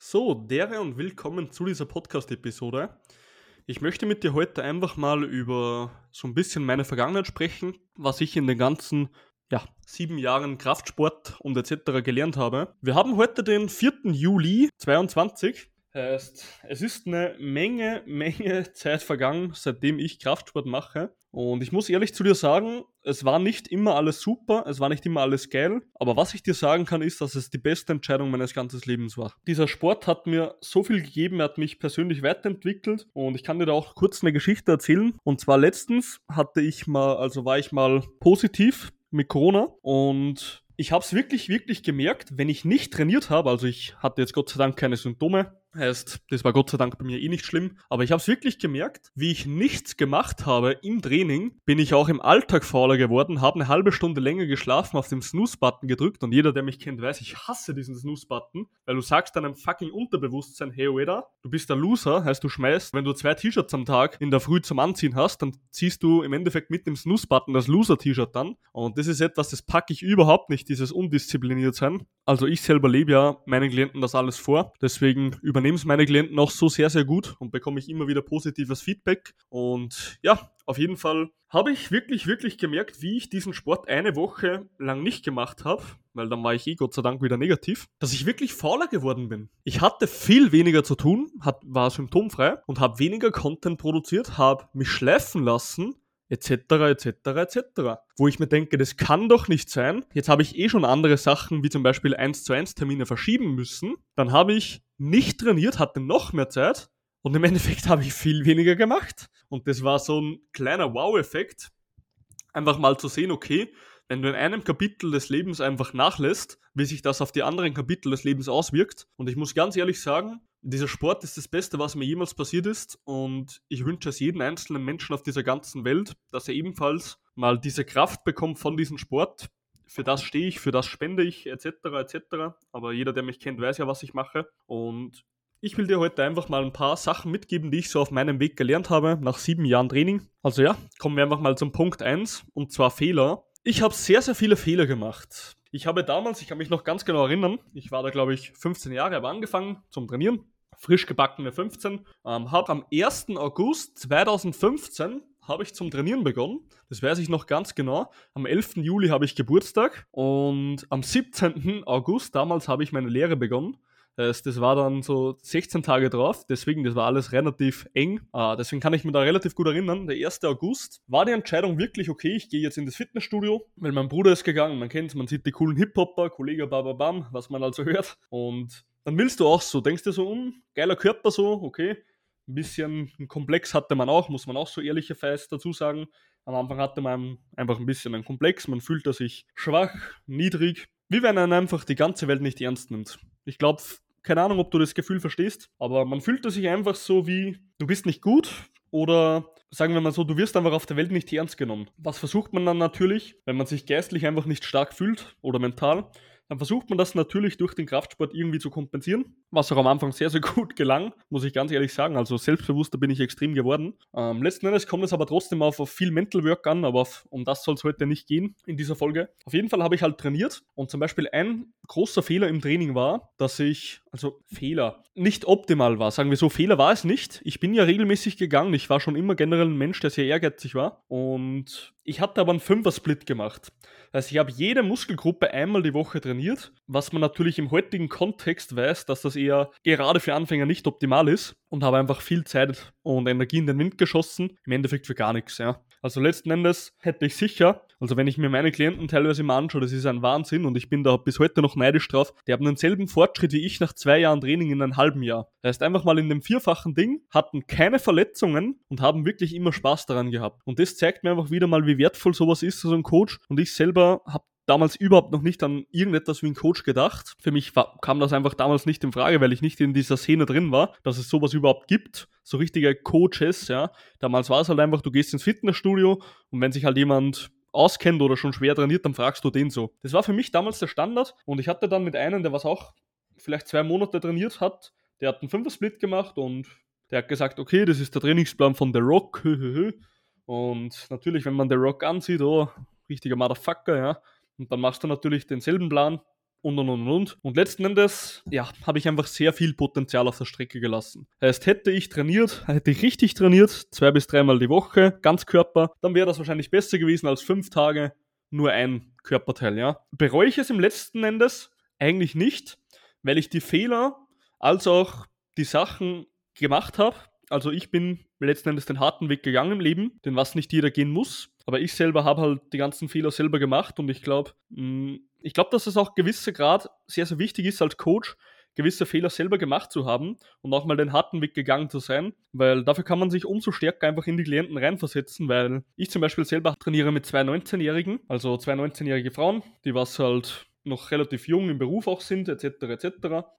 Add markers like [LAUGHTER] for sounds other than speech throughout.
So, dere und willkommen zu dieser Podcast-Episode. Ich möchte mit dir heute einfach mal über so ein bisschen meine Vergangenheit sprechen, was ich in den ganzen ja, sieben Jahren Kraftsport und etc. gelernt habe. Wir haben heute den 4. Juli 2022. Heißt, es ist eine Menge, Menge [LAUGHS] Zeit vergangen, seitdem ich Kraftsport mache. Und ich muss ehrlich zu dir sagen, es war nicht immer alles super, es war nicht immer alles geil, aber was ich dir sagen kann, ist, dass es die beste Entscheidung meines ganzen Lebens war. Dieser Sport hat mir so viel gegeben, er hat mich persönlich weiterentwickelt und ich kann dir da auch kurz eine Geschichte erzählen. Und zwar letztens hatte ich mal, also war ich mal positiv mit Corona und ich habe es wirklich, wirklich gemerkt, wenn ich nicht trainiert habe, also ich hatte jetzt Gott sei Dank keine Symptome, Heißt, das war Gott sei Dank bei mir eh nicht schlimm. Aber ich habe es wirklich gemerkt, wie ich nichts gemacht habe im Training, bin ich auch im Alltag fauler geworden, habe eine halbe Stunde länger geschlafen, auf den Snooze-Button gedrückt und jeder, der mich kennt, weiß, ich hasse diesen Snooze-Button, weil du sagst deinem fucking Unterbewusstsein, hey Weda, du bist der Loser, heißt du schmeißt, wenn du zwei T-Shirts am Tag in der Früh zum Anziehen hast, dann ziehst du im Endeffekt mit dem Snooze-Button das Loser-T-Shirt dann. Und das ist etwas, das packe ich überhaupt nicht, dieses undiszipliniert sein. Also ich selber lebe ja meinen Klienten das alles vor, deswegen über übernehmen es meine Klienten auch so sehr, sehr gut und bekomme ich immer wieder positives Feedback. Und ja, auf jeden Fall habe ich wirklich, wirklich gemerkt, wie ich diesen Sport eine Woche lang nicht gemacht habe, weil dann war ich eh Gott sei Dank wieder negativ, dass ich wirklich fauler geworden bin. Ich hatte viel weniger zu tun, hat, war symptomfrei und habe weniger Content produziert, habe mich schleifen lassen etc. etc. etc. Wo ich mir denke, das kann doch nicht sein. Jetzt habe ich eh schon andere Sachen, wie zum Beispiel 1 zu 1 Termine verschieben müssen. Dann habe ich nicht trainiert, hatte noch mehr Zeit und im [LAUGHS] Endeffekt habe ich viel weniger gemacht. Und das war so ein kleiner Wow-Effekt. Einfach mal zu sehen, okay, wenn du in einem Kapitel des Lebens einfach nachlässt, wie sich das auf die anderen Kapitel des Lebens auswirkt. Und ich muss ganz ehrlich sagen, dieser Sport ist das Beste, was mir jemals passiert ist. Und ich wünsche es jedem einzelnen Menschen auf dieser ganzen Welt, dass er ebenfalls mal diese Kraft bekommt von diesem Sport. Für das stehe ich, für das spende ich, etc. etc. Aber jeder, der mich kennt, weiß ja, was ich mache. Und ich will dir heute einfach mal ein paar Sachen mitgeben, die ich so auf meinem Weg gelernt habe, nach sieben Jahren Training. Also ja, kommen wir einfach mal zum Punkt 1, und zwar Fehler. Ich habe sehr, sehr viele Fehler gemacht. Ich habe damals, ich kann mich noch ganz genau erinnern, ich war da glaube ich 15 Jahre, habe angefangen zum Trainieren, frisch gebackene 15, ähm, habe am 1. August 2015 habe ich zum Trainieren begonnen. Das weiß ich noch ganz genau. Am 11. Juli habe ich Geburtstag und am 17. August, damals habe ich meine Lehre begonnen. Das, war dann so 16 Tage drauf, deswegen, das war alles relativ eng. Uh, deswegen kann ich mir da relativ gut erinnern. Der 1. August war die Entscheidung wirklich okay, ich gehe jetzt in das Fitnessstudio, weil mein Bruder ist gegangen, man kennt man sieht die coolen Hip-Hopper, Kollege Bababam, was man also hört. Und dann willst du auch so, denkst du so, um, geiler Körper so, okay. Ein bisschen ein Komplex hatte man auch, muss man auch so ehrlicherweise dazu sagen. Am Anfang hatte man einfach ein bisschen einen Komplex, man fühlte sich schwach, niedrig, wie wenn man einfach die ganze Welt nicht ernst nimmt. Ich glaube, keine Ahnung, ob du das Gefühl verstehst, aber man fühlt sich einfach so wie, du bist nicht gut oder sagen wir mal so, du wirst einfach auf der Welt nicht ernst genommen. Was versucht man dann natürlich, wenn man sich geistlich einfach nicht stark fühlt oder mental? dann versucht man das natürlich durch den Kraftsport irgendwie zu kompensieren, was auch am Anfang sehr, sehr [LAUGHS] gut gelang, muss ich ganz ehrlich sagen. Also selbstbewusster bin ich extrem geworden. Ähm, letzten Endes kommt es aber trotzdem auf, auf viel Mental Work an, aber auf, um das soll es heute nicht gehen in dieser Folge. Auf jeden Fall habe ich halt trainiert und zum Beispiel ein großer Fehler im Training war, dass ich, also Fehler, nicht optimal war. Sagen wir so, Fehler war es nicht. Ich bin ja regelmäßig gegangen. Ich war schon immer generell ein Mensch, der sehr ehrgeizig war und ich hatte aber einen Fünfer-Split gemacht. Also ich habe jede Muskelgruppe einmal die Woche trainiert, was man natürlich im heutigen Kontext weiß, dass das eher gerade für Anfänger nicht optimal ist und habe einfach viel Zeit und Energie in den Wind geschossen. Im Endeffekt für gar nichts, ja. Also letzten Endes hätte ich sicher, also wenn ich mir meine Klienten teilweise mal anschaue, das ist ein Wahnsinn und ich bin da bis heute noch neidisch drauf, die haben denselben Fortschritt wie ich nach zwei Jahren Training in einem halben Jahr. Das heißt einfach mal in dem vierfachen Ding, hatten keine Verletzungen und haben wirklich immer Spaß daran gehabt. Und das zeigt mir einfach wieder mal, wie wertvoll sowas ist, so ein Coach. Und ich selber habe damals überhaupt noch nicht an irgendetwas wie ein Coach gedacht. Für mich war, kam das einfach damals nicht in Frage, weil ich nicht in dieser Szene drin war, dass es sowas überhaupt gibt. So richtige Coaches, ja. Damals war es halt einfach, du gehst ins Fitnessstudio und wenn sich halt jemand auskennt oder schon schwer trainiert, dann fragst du den so. Das war für mich damals der Standard und ich hatte dann mit einem, der was auch vielleicht zwei Monate trainiert hat, der hat einen Fünfer-Split gemacht und der hat gesagt, okay, das ist der Trainingsplan von The Rock. [LAUGHS] Und natürlich, wenn man The Rock ansieht, oh, richtiger Motherfucker, ja, und dann machst du natürlich denselben Plan, und und und und. Und letzten Endes, ja, habe ich einfach sehr viel Potenzial auf der Strecke gelassen. Heißt, hätte ich trainiert, hätte ich richtig trainiert, zwei bis dreimal die Woche, ganz Körper, dann wäre das wahrscheinlich besser gewesen als fünf Tage nur ein Körperteil, ja. Bereue ich es im letzten Endes? Eigentlich nicht, weil ich die Fehler als auch die Sachen gemacht habe. Also ich bin letzten Endes den harten Weg gegangen im Leben, den was nicht jeder gehen muss. Aber ich selber habe halt die ganzen Fehler selber gemacht und ich glaube, mm, ich glaube, dass es auch gewisser Grad sehr, sehr wichtig ist als Coach, gewisse Fehler selber gemacht zu haben und auch mal den harten Weg gegangen zu sein, weil dafür kann man sich umso stärker einfach in die Klienten reinversetzen, weil ich zum Beispiel selber trainiere mit zwei 19-Jährigen, also zwei 19-jährige Frauen, die was halt noch relativ jung im Beruf auch sind, etc. etc.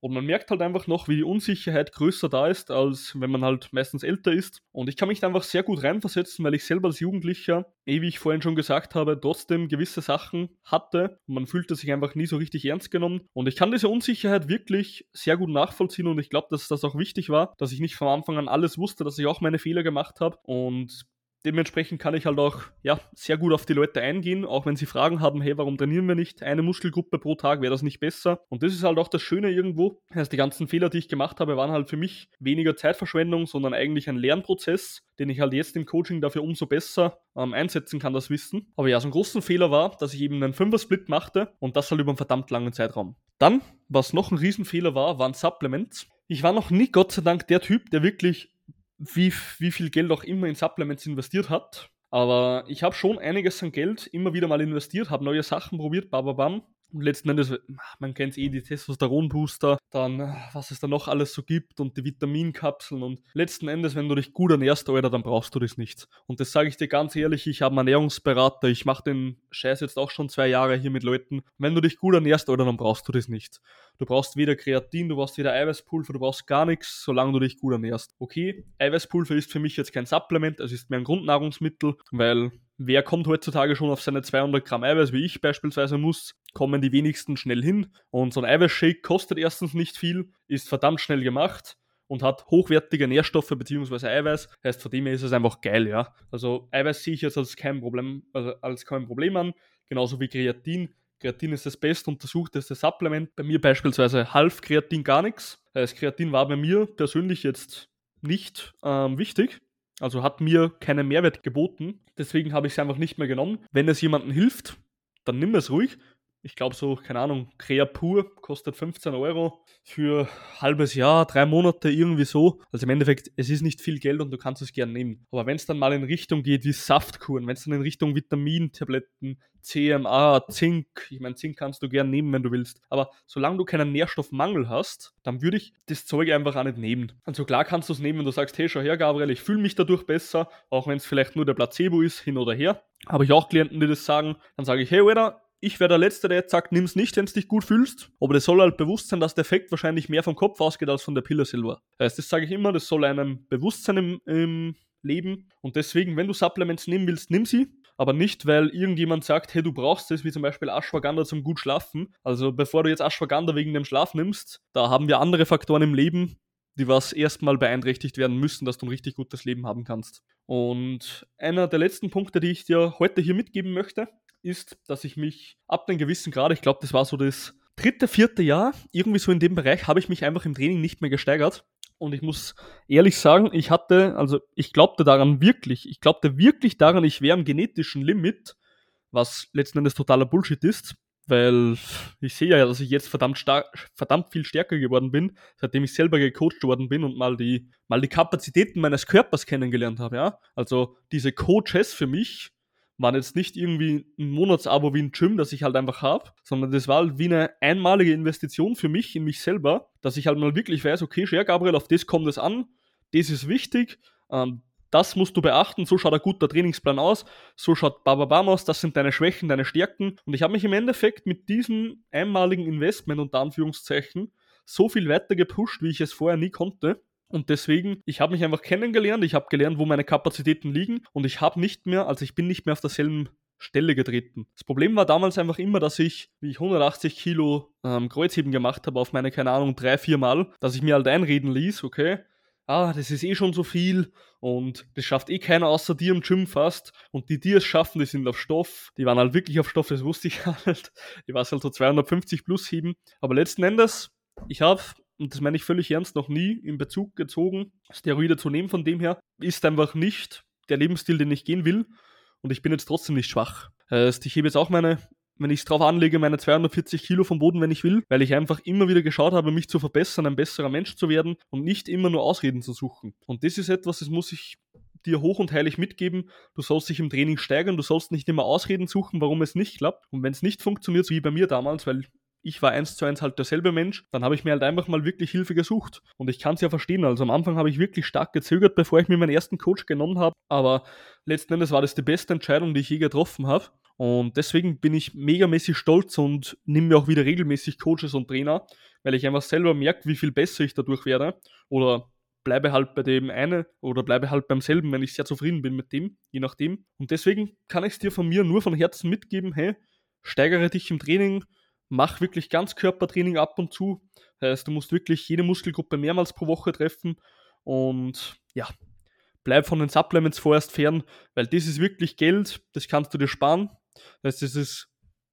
Und man merkt halt einfach noch, wie die Unsicherheit größer da ist, als wenn man halt meistens älter ist. Und ich kann mich da einfach sehr gut reinversetzen, weil ich selber als Jugendlicher, eh wie ich vorhin schon gesagt habe, trotzdem gewisse Sachen hatte. Und man fühlte sich einfach nie so richtig ernst genommen. Und ich kann diese Unsicherheit wirklich sehr gut nachvollziehen und ich glaube, dass das auch wichtig war, dass ich nicht von Anfang an alles wusste, dass ich auch meine Fehler gemacht habe. Und dementsprechend kann ich halt auch ja, sehr gut auf die Leute eingehen, auch wenn sie Fragen haben, hey, warum trainieren wir nicht eine Muskelgruppe pro Tag, wäre das nicht besser? Und das ist halt auch das Schöne irgendwo. Also die ganzen Fehler, die ich gemacht habe, waren halt für mich weniger Zeitverschwendung, sondern eigentlich ein Lernprozess, den ich halt jetzt im Coaching dafür umso besser ähm, einsetzen kann, das Wissen. Aber ja, so ein großen Fehler war, dass ich eben einen Fünfer-Split machte und das halt über einen verdammt langen Zeitraum. Dann, was noch ein Riesenfehler war, waren Supplements. Ich war noch nie, Gott sei Dank, der Typ, der wirklich wie, wie viel Geld auch immer in Supplements investiert hat. Aber ich habe schon einiges an Geld immer wieder mal investiert, habe neue Sachen probiert, bababam. Und letzten Endes, man kennt eh, die Testosteronbooster, dann was es da noch alles so gibt und die Vitaminkapseln. Und letzten Endes, wenn du dich gut ernährst, Alter, dann brauchst du das nicht. Und das sage ich dir ganz ehrlich, ich habe einen Ernährungsberater, ich mache den Scheiß jetzt auch schon zwei Jahre hier mit Leuten. Wenn du dich gut ernährst, Alter, dann brauchst du das nicht. Du brauchst weder Kreatin, du brauchst weder Eiweißpulver, du brauchst gar nichts, solange du dich gut ernährst. Okay, Eiweißpulver ist für mich jetzt kein Supplement, es ist mehr ein Grundnahrungsmittel, weil wer kommt heutzutage schon auf seine 200 Gramm Eiweiß, wie ich beispielsweise muss, kommen die wenigsten schnell hin. Und so ein Eiweißshake kostet erstens nicht viel, ist verdammt schnell gemacht und hat hochwertige Nährstoffe bzw. Eiweiß. Heißt, von dem her ist es einfach geil, ja. Also Eiweiß sehe ich jetzt als kein Problem, also als kein Problem an, genauso wie Kreatin. Kreatin ist das best untersuchteste Supplement. Bei mir beispielsweise half Kreatin gar nichts. Das Kreatin war bei mir persönlich jetzt nicht ähm, wichtig. Also hat mir keinen Mehrwert geboten. Deswegen habe ich es einfach nicht mehr genommen. Wenn es jemandem hilft, dann nimm es ruhig ich glaube so, keine Ahnung, Crea pur kostet 15 Euro für halbes Jahr, drei Monate, irgendwie so. Also im Endeffekt, es ist nicht viel Geld und du kannst es gern nehmen. Aber wenn es dann mal in Richtung geht wie Saftkuren, wenn es dann in Richtung Vitamintabletten, CMA, Zink, ich meine, Zink kannst du gern nehmen, wenn du willst. Aber solange du keinen Nährstoffmangel hast, dann würde ich das Zeug einfach auch nicht nehmen. Also klar kannst du es nehmen, wenn du sagst, hey, schau her, Gabriel, ich fühle mich dadurch besser, auch wenn es vielleicht nur der Placebo ist, hin oder her. Habe ich auch Klienten, die das sagen. Dann sage ich, hey, oder ich wäre der Letzte, der jetzt sagt, nimm es nicht, wenn du dich gut fühlst. Aber das soll halt bewusst sein, dass der Effekt wahrscheinlich mehr vom Kopf ausgeht als von der Pille selber. Das heißt, das sage ich immer, das soll einem Bewusstsein im, im Leben. Und deswegen, wenn du Supplements nehmen willst, nimm sie. Aber nicht, weil irgendjemand sagt, hey, du brauchst das, wie zum Beispiel Ashwagandha zum gut schlafen. Also bevor du jetzt Ashwagandha wegen dem Schlaf nimmst, da haben wir andere Faktoren im Leben, die was erstmal beeinträchtigt werden müssen, dass du ein richtig gutes Leben haben kannst. Und einer der letzten Punkte, die ich dir heute hier mitgeben möchte, ist, dass ich mich ab einem gewissen Grad, ich glaube, das war so das dritte, vierte Jahr, irgendwie so in dem Bereich, habe ich mich einfach im Training nicht mehr gesteigert. Und ich muss ehrlich sagen, ich hatte, also ich glaubte daran wirklich, ich glaubte wirklich daran, ich wäre am genetischen Limit, was letzten Endes totaler Bullshit ist, weil ich sehe ja, dass ich jetzt verdammt, stark, verdammt viel stärker geworden bin, seitdem ich selber gecoacht worden bin und mal die, mal die Kapazitäten meines Körpers kennengelernt habe, ja. Also diese Coaches für mich waren jetzt nicht irgendwie ein Monatsabo wie ein Gym, das ich halt einfach habe, sondern das war halt wie eine einmalige Investition für mich in mich selber, dass ich halt mal wirklich weiß, okay, Scher Gabriel, auf das kommt es an, das ist wichtig, ähm, das musst du beachten, so schaut ein guter Trainingsplan aus, so schaut Bababam aus, das sind deine Schwächen, deine Stärken. Und ich habe mich im Endeffekt mit diesem einmaligen Investment unter Anführungszeichen so viel weiter gepusht, wie ich es vorher nie konnte. Und deswegen, ich habe mich einfach kennengelernt, ich habe gelernt, wo meine Kapazitäten liegen und ich habe nicht mehr, also ich bin nicht mehr auf derselben Stelle getreten. Das Problem war damals einfach immer, dass ich, wie ich 180 Kilo ähm, Kreuzheben gemacht habe auf meine, keine Ahnung, drei, vier Mal, dass ich mir halt einreden ließ, okay, ah, das ist eh schon so viel und das schafft eh keiner außer dir im Gym fast. Und die, die es schaffen, die sind auf Stoff. Die waren halt wirklich auf Stoff, das wusste ich [LAUGHS] halt. Die war halt so 250 plus heben. Aber letzten Endes, ich habe, und das meine ich völlig ernst, noch nie in Bezug gezogen, Steroide zu nehmen von dem her, ist einfach nicht der Lebensstil, den ich gehen will. Und ich bin jetzt trotzdem nicht schwach. Heißt, ich hebe jetzt auch meine wenn ich es drauf anlege, meine 240 Kilo vom Boden, wenn ich will, weil ich einfach immer wieder geschaut habe, mich zu verbessern, ein besserer Mensch zu werden und nicht immer nur Ausreden zu suchen. Und das ist etwas, das muss ich dir hoch und heilig mitgeben. Du sollst dich im Training steigern, du sollst nicht immer Ausreden suchen, warum es nicht klappt. Und wenn es nicht funktioniert, so wie bei mir damals, weil ich war eins zu eins halt derselbe Mensch, dann habe ich mir halt einfach mal wirklich Hilfe gesucht. Und ich kann es ja verstehen. Also am Anfang habe ich wirklich stark gezögert, bevor ich mir meinen ersten Coach genommen habe. Aber letzten Endes war das die beste Entscheidung, die ich je getroffen habe. Und deswegen bin ich megamäßig stolz und nehme mir auch wieder regelmäßig Coaches und Trainer, weil ich einfach selber merke, wie viel besser ich dadurch werde. Oder bleibe halt bei dem einen oder bleibe halt beim selben, wenn ich sehr zufrieden bin mit dem, je nachdem. Und deswegen kann ich es dir von mir nur von Herzen mitgeben, hey, steigere dich im Training, mach wirklich ganz Körpertraining ab und zu. Das heißt, du musst wirklich jede Muskelgruppe mehrmals pro Woche treffen und ja, bleib von den Supplements vorerst fern, weil das ist wirklich Geld, das kannst du dir sparen. Das heißt, das ist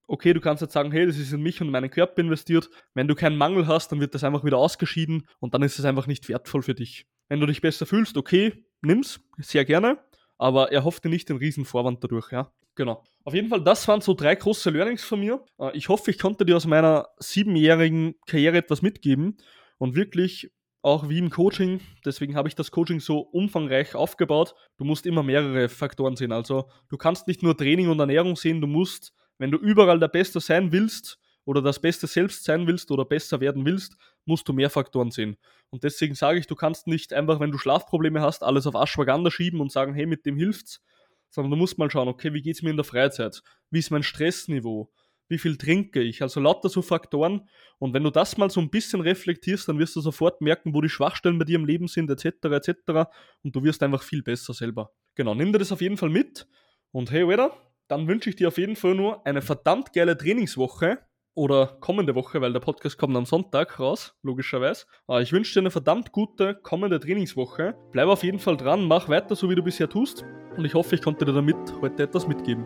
okay, du kannst jetzt sagen, hey, das ist in mich und meinen Körper investiert. Wenn du keinen Mangel hast, dann wird das einfach wieder ausgeschieden und dann ist es einfach nicht wertvoll für dich. Wenn du dich besser fühlst, okay, nimm's, sehr gerne, aber er hofft dir nicht den riesen Vorwand dadurch, ja. Genau. Auf jeden Fall, das waren so drei große Learnings von mir. Äh, ich hoffe, ich konnte dir aus meiner siebenjährigen Karriere etwas mitgeben und wirklich auch wie im Coaching, deswegen habe ich das Coaching so umfangreich aufgebaut. Du musst immer mehrere Faktoren sehen. Also du kannst nicht nur Training und Ernährung sehen, du musst, wenn du überall der Beste sein willst oder das Beste selbst sein willst oder besser werden willst, musst du mehr Faktoren sehen. Und deswegen sage ich, du kannst nicht einfach, wenn du Schlafprobleme hast, alles auf Ashwagandha schieben und sagen, hey, mit dem hilft's, sondern du musst mal schauen, okay, wie geht es mir in der Freizeit? Wie ist mein Stressniveau? wie viel trinke ich, also lauter so Faktoren. Und wenn du das mal so ein bisschen reflektierst, dann wirst du sofort merken, wo die Schwachstellen bei dir im Leben sind, etc., etc. Und du wirst einfach viel besser selber. Genau, nimm dir das auf jeden Fall mit. Und hey, Alter, dann wünsche ich dir auf jeden Fall nur eine verdammt geile Trainingswoche oder kommende Woche, weil der Podcast kommt am Sonntag raus, logischerweise. Ich wünsche dir eine verdammt gute kommende Trainingswoche. Bleib auf jeden Fall dran, mach weiter so, wie du bisher tust. Und ich hoffe, ich konnte dir damit heute etwas mitgeben.